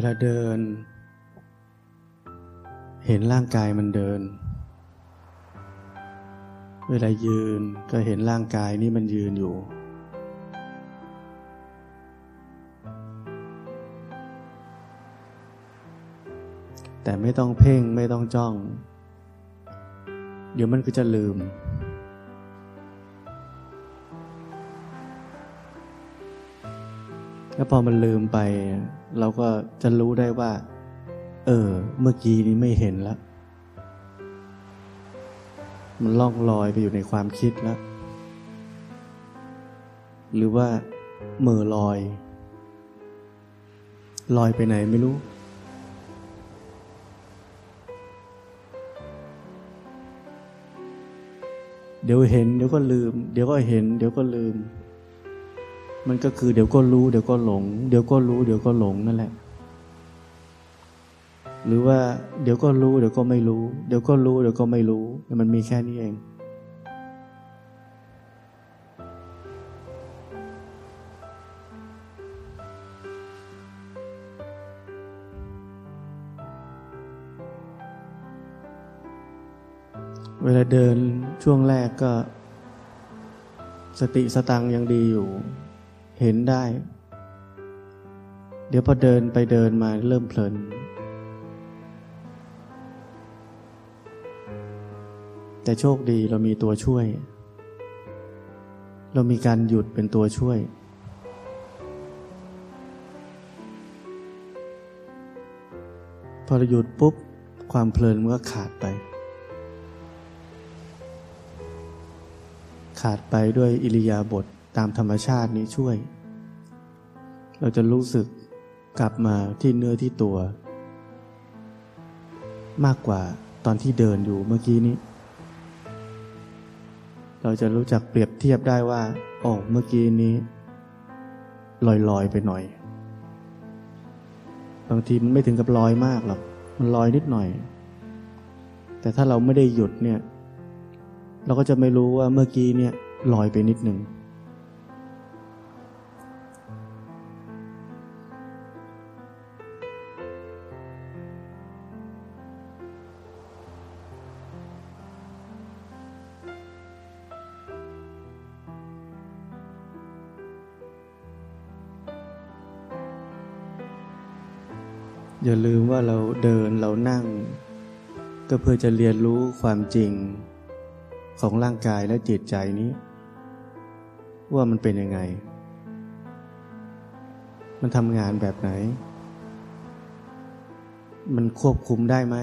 เวลาเดิน เห็นร่างกายมันเดิน เวลายืนก็เห็นร่างกายนี่มันยืนอยู่ แต่ไม่ต้องเพ่งไม่ต้องจ้อง เดี๋ยวมันก็จะลืมแล้วพอมันลืมไป เราก็จะรู้ได้ว่า เออ เมื่อกี้นี้ไม่เห็นแล้ว มันล่องลอยไปอยู่ในความคิดแล้ว หรือว่าเมื่อลอย ลอยไปไหนไม่รู้ เดี๋ยวเห็น เดี๋ยวก็ลืม เดี๋ยวก็เห็น เดี๋ยวก็ลืม มันก็คือเดี๋ยวก็รู้ เดี๋ยวก็หลง เดี๋ยวก็รู้ เดี๋ยวก็หลงนั่นแหละ หรือว่าเดี๋ยวก็รู้ เดี๋ยวก็ไม่รู้ เดี๋ยวก็รู้ เดี๋ยวก็ไม่รู้ มันมีแค่นี้เองเวลาเดินช่วงแรกก็ สติสตังยังดีอยู่ เห็นได้ เดี๋ยวพอเดินไปเดินมาเริ่มเพลิน แต่โชคดีเรามีตัวช่วย เรามีการหยุดเป็นตัวช่วย พอเราหยุดปุ๊บ ความเพลินมันก็ขาดไปขาดไปด้วยอิริยาบถ ตามธรรมชาตินี้ช่วย เราจะรู้สึกกลับมาที่เนื้อที่ตัว มากกว่าตอนที่เดินอยู่เมื่อกี้นี้ เราจะรู้จักเปรียบเทียบได้ว่าอ๋อเมื่อกี้นี้ ลอยๆไปหน่อย บางทีมันไม่ถึงกับลอยมากหรอกมันลอยนิดหน่อย แต่ถ้าเราไม่ได้หยุดเนี่ย เราก็จะไม่รู้ว่าเมื่อกี้เนี่ยลอยไปนิดหนึ่ง อย่าลืมว่าเราเดินเรานั่ง ก็เพื่อจะเรียนรู้ความจริงของร่างกายและจิตใจนี้ ว่ามันเป็นยังไง มันทำงานแบบไหน มันควบคุมได้ไหม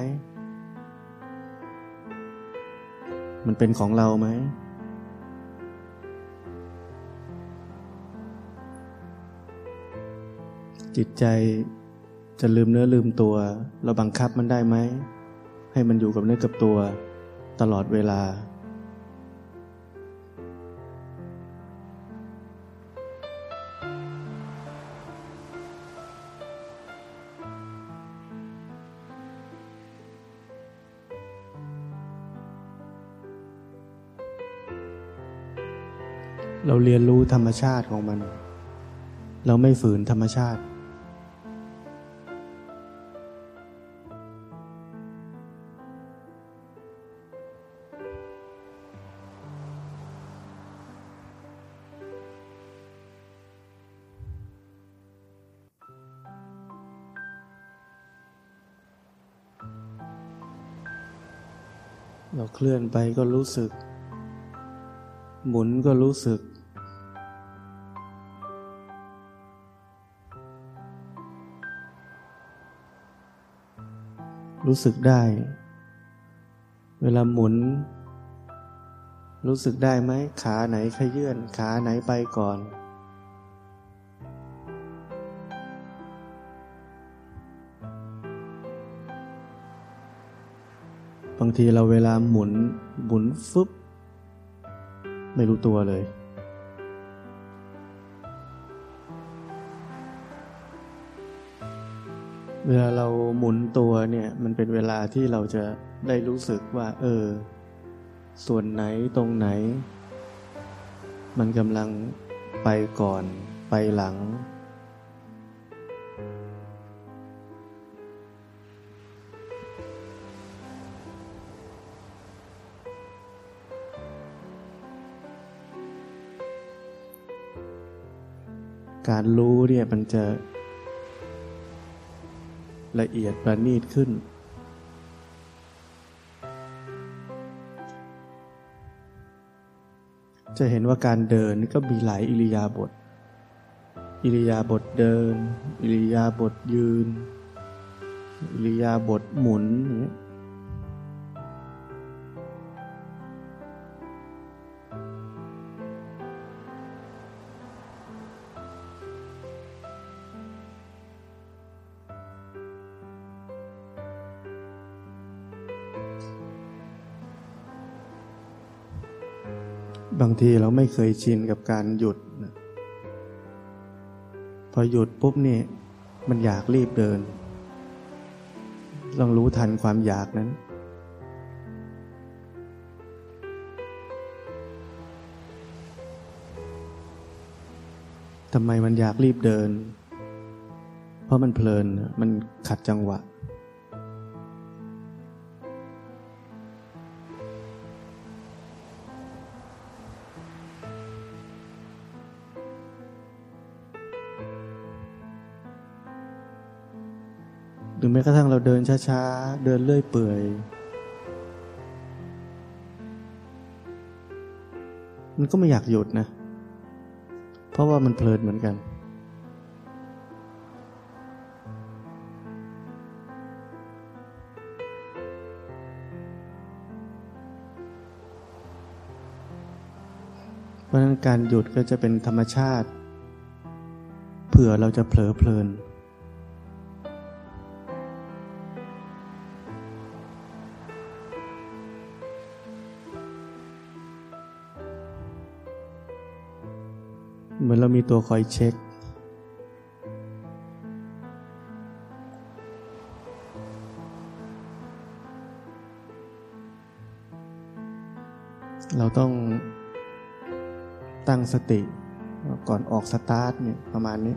มันเป็นของเราไหมจิตใจ จะลืมเนื้อลืมตัว เราบังคับมันได้ไหม ให้มันอยู่กับเนื้อกับตัว ตลอดเวลา เราเรียนรู้ธรรมชาติของมัน เราไม่ฝืนธรรมชาติ เคลื่อนไปก็รู้สึก หมุนก็รู้สึก รู้สึกได้ เวลาหมุน รู้สึกได้ไหมขาไหนขยื่นขาไหนไปก่อนางทีเราเวลาหมุนหมุนฟึบไม่รู้ตัวเลย เวลาเราหมุนตัวเนี่ยมันเป็นเวลาที่เราจะได้รู้สึกว่า เออ ส่วนไหนตรงไหน มันกำลังไปก่อนไปหลัง การรู้เนี่ยมันจะละเอียดประณีตขึ้น จะเห็นว่าการเดินก็มีหลายอิริยาบถ อิริยาบถเดิน อิริยาบถยืน อิริยาบถหมุนอย่างนี้ บางทีเราไม่เคยชินกับการหยุด พอหยุดปุ๊บนี่มันอยากรีบเดินลองรู้ทันความอยากนั้น ทำไมมันอยากรีบเดิน เพราะมันเพลิน มันขัดจังหวะ ม้กระทั่งเราเดินช้าๆ เดินเลื่อยเปื่อย มันก็ไม่อยากหยุดนะ เพราะว่ามันเพลินเหมือนกัน เพราะนั้นการหยุดก็จะเป็นธรรมชาติ เผื่อเราจะเผลอเพลิน เหมือนเรามีตัวคอยเช็ค เราต้องตั้งสติก่อนออกสตาร์ทเนี่ยประมาณนี้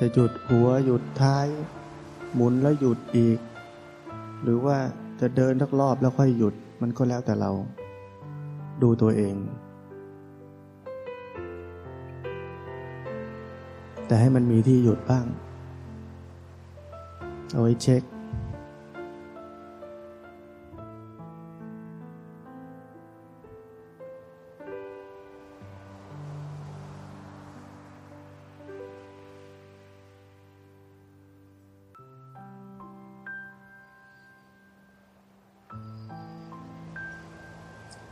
จะหยุดหัวหยุดท้าย หมุนแล้วหยุดอีก หรือว่าจะเดินทักรอบแล้วค่อยหยุดมันก็แล้วแต่เรา ดูตัวเอง แต่ให้มันมีที่หยุดบ้าง เอาไว้เช็ค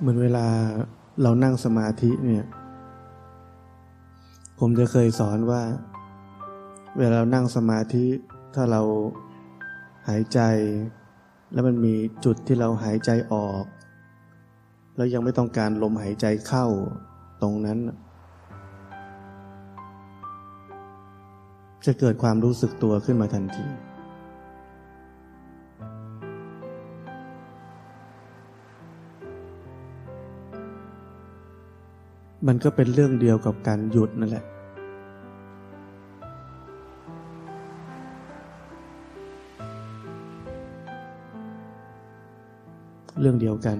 เหมือนเวลาเรานั่งสมาธิเนี่ย ผมจะเคยสอนว่า เวลาเรานั่งสมาธิถ้าเราหายใจ แล้วมันมีจุดที่เราหายใจออก แล้วยังไม่ต้องการลมหายใจเข้าตรงนั้น จะเกิดความรู้สึกตัวขึ้นมาทันที มันก็เป็นเรื่องเดียวกับการหยุดนั่นแหละ เรื่องเดียวกัน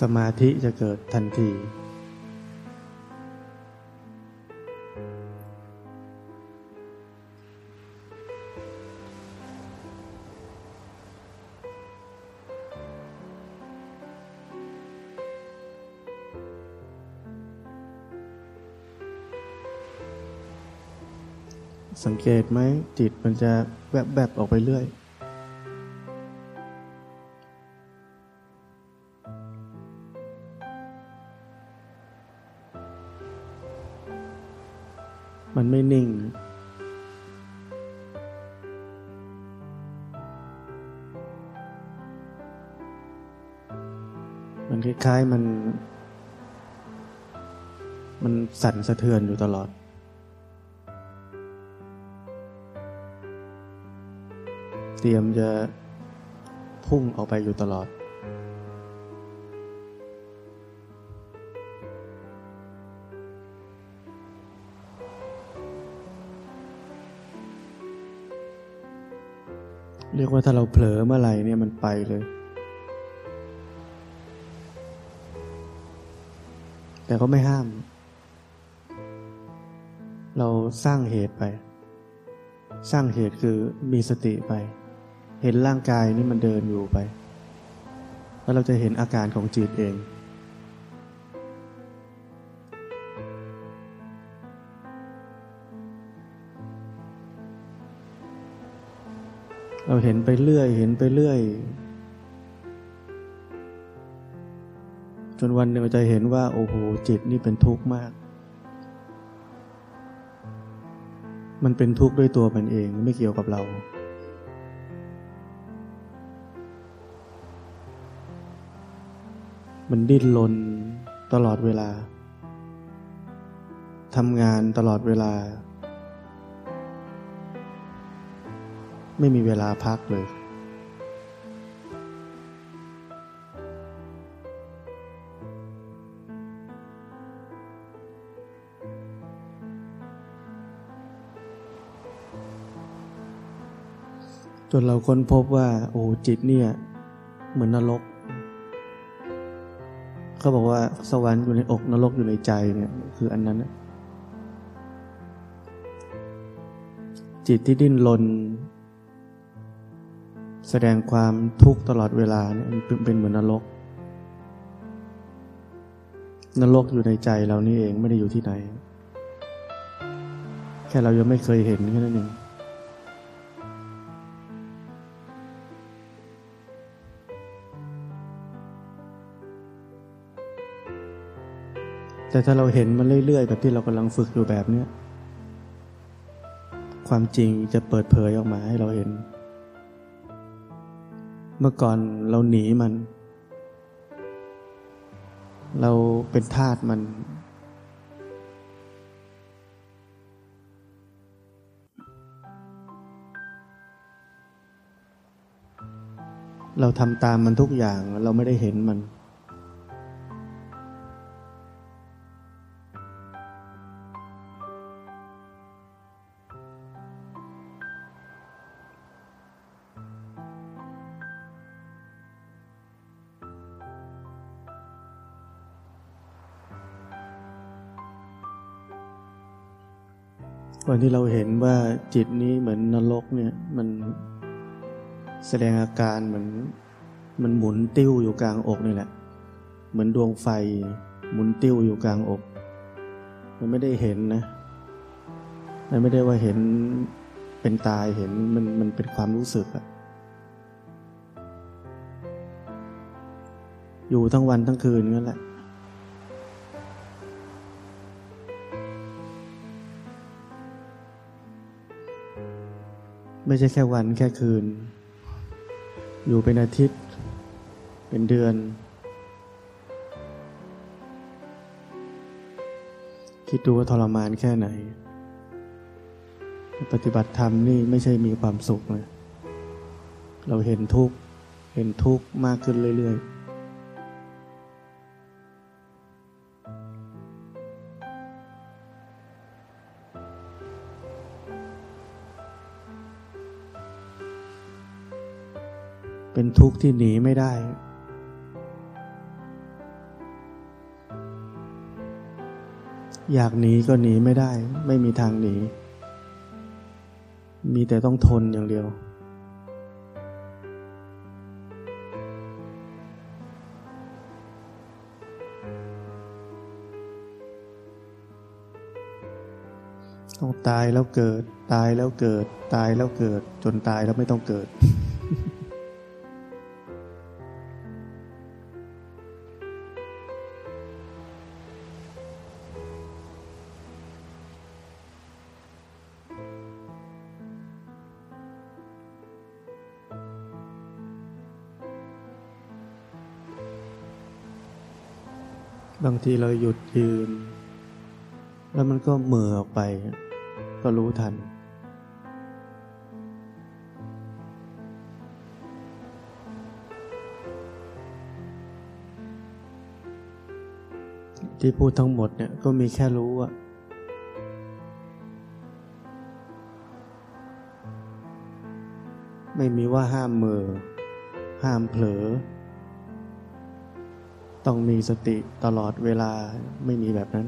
สมาธิจะเกิดทันที สังเกตไหมจิตมันจะแวบแบบออกไปเรื่อย มันไม่นิ่ง มันคล้ายๆมัน มันสั่นสะเทือนอยู่ตลอด เตรียมจะพุ่งออกไปอยู่ตลอด เรียกว่าถ้าเราเผลอเมื่อไหร่เนี่ยมันไปเลย แต่ก็ไม่ห้าม เราสร้างเหตุไป สร้างเหตุคือมีสติไป เห็นร่างกายนี่มันเดินอยู่ไป แล้วเราจะเห็นอาการของจิตเอง เราเห็นไปเรื่อย เห็นไปเรื่อย จนวันหนึ่งเราจะเห็นว่าโอ้โหจิตนี่เป็นทุกข์มาก มันเป็นทุกข์ด้วยตัวมันเองไม่เกี่ยวกับเรา มันดิ้นรนตลอดเวลาทำงานตลอดเวลา ไม่มีเวลาพักเลย จนเราค้นพบว่า โอ้จิตเนี่ย เหมือนนรก เขาบอกว่าสวรรค์อยู่ในอกนรกอยู่ในใจเนี่ยคืออันนั้น จิตที่ดิ้นรนแสดงความทุกข์ตลอดเวลาเนี่ยเป็นเหมือนนรก นรกอยู่ในใจเรานี่เองไม่ได้อยู่ที่ไหน แค่เรายังไม่เคยเห็นแค่นั้นเอง แต่ถ้าเราเห็นมันเรื่อยๆ แบบที่เรากำลังฝึกอยู่แบบนี้ความจริงจะเปิดเผยออกมาให้เราเห็น เมื่อก่อนเราหนีมัน เราเป็นทาสมัน เราทำตามมันทุกอย่างเราไม่ได้เห็นมัน วันที่เราเห็นว่าจิตนี้เหมือนนรกเนี่ยมันแสดงอาการเหมือนมันหมุนติ้วอยู่กลางอกนี่แหละ เหมือนดวงไฟหมุนติ้วอยู่กลางอก มันไม่ได้เห็นนะ มันไม่ได้ว่าเห็นเป็นตายเห็นมันมันเป็นความรู้สึกอะอยู่ทั้งวันทั้งคืนนั่นแหละ ไม่ใช่แค่วันแค่คืน อยู่เป็นอาทิตย์ เป็นเดือน คิดดูว่าทรมานแค่ไหน ปฏิบัติธรรมนี่ไม่ใช่มีความสุขเลยเราเห็นทุกข์ เห็นทุกข์มากขึ้นเรื่อย ๆ เป็นทุกข์ที่หนีไม่ได้ อยากหนีก็หนีไม่ได้ ไม่มีทางหนี มีแต่ต้องทนอย่างเดียว ต้องตายแล้วเกิด ตายแล้วเกิด ตายแล้วเกิด จนตายแล้วไม่ต้องเกิด ทีเราหยุดยืน แล้วมันก็เหม่อออกไป ก็รู้ทัน ที่พูดทั้งหมดเนี่ยก็มีแค่รู้อะไม่มีว่าห้ามมือ ห้ามเผลอ ต้องมีสติตลอดเวลาไม่มีแบบนั้น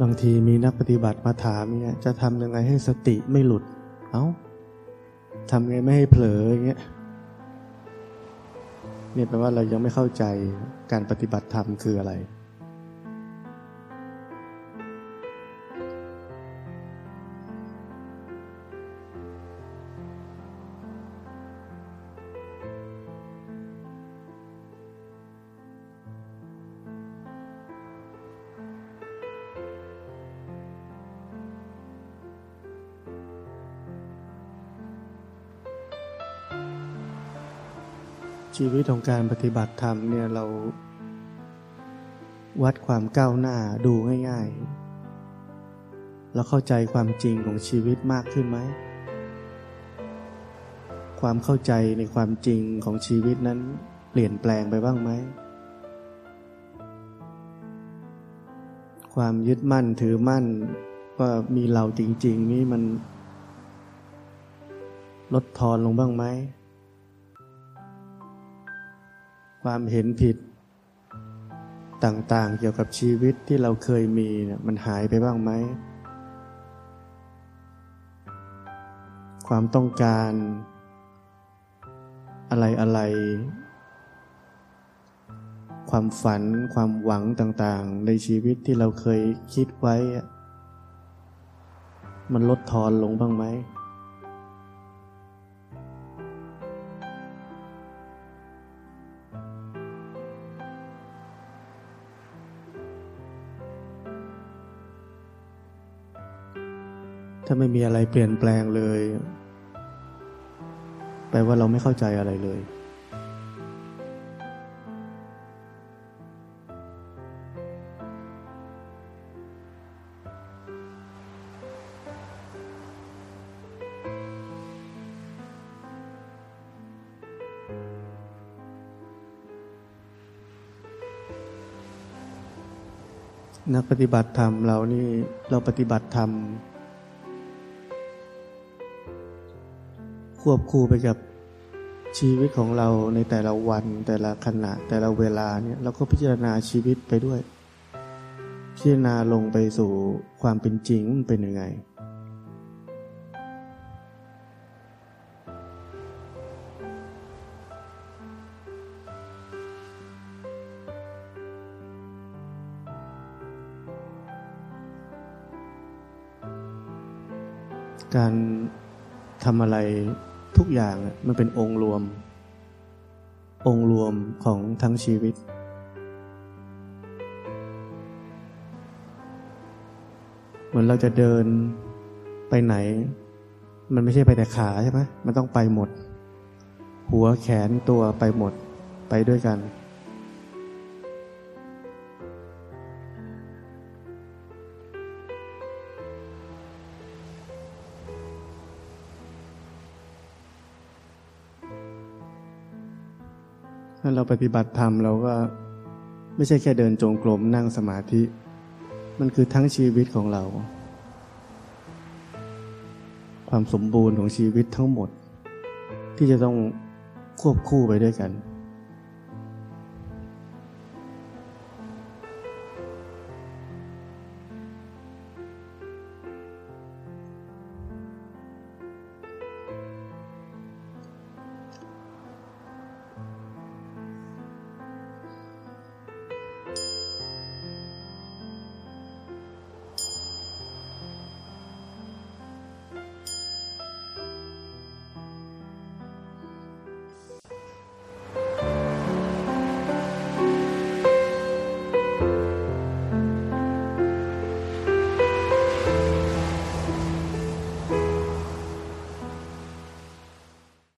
บางทีมีนักปฏิบัติมาถามเนี่ยจะทำยังไงให้สติไม่หลุด เอา้าทำไงไม่ให้เผลออย่างเงี้ยเนี่ยแปลว่าเรายังไม่เข้าใจการปฏิบัติธรรมคืออะไร ชีวิตของการปฏิบัติธรรมเนี่ยเราวัดความก้าวหน้าดูง่ายๆเราเข้าใจความจริงของชีวิตมากขึ้นไหม ความเข้าใจในความจริงของชีวิตนั้นเปลี่ยนแปลงไปบ้างไหม ความยึดมั่นถือมั่นว่ามีเราจริง ๆ นี่มันลดทอนลงบ้างไหม ความเห็นผิดต่างๆ เกี่ยวกับชีวิตที่เราเคยมีเนี่ยมันหายไปบ้างไหม ความต้องการ อะไรๆความฝันความหวังต่างๆ ในชีวิตที่เราเคยคิดไว้ มันลดทอนลงบ้างไหม ถ้าไม่มีอะไรเปลี่ยนแปลงเลย แปลว่าเราไม่เข้าใจอะไรเลย นักปฏิบัติธรรมเรานี่เราปฏิบัติธรรม ควบคู่ไปกับชีวิตของเราในแต่ละวัน แต่ละขณะ แต่ละเวลาเนี่ยเราก็พิจารณาชีวิตไปด้วย พิจารณาลงไปสู่ความเป็นจริงมันเป็นยังไง การทำอะไร ทุกอย่างมันเป็นองค์รวม องค์รวมของทั้งชีวิต เหมือนเราจะเดินไปไหน มันไม่ใช่ไปแต่ขาใช่ไหมมันต้องไปหมด หัวแขนตัวไปหมดไปด้วยกัน ถ้าเราปฏิบัติธรรมเราก็ไม่ใช่แค่เดินจงกรมนั่งสมาธิ มันคือทั้งชีวิตของเรา ความสมบูรณ์ของชีวิตทั้งหมด ที่จะต้องควบคู่ไปด้วยกัน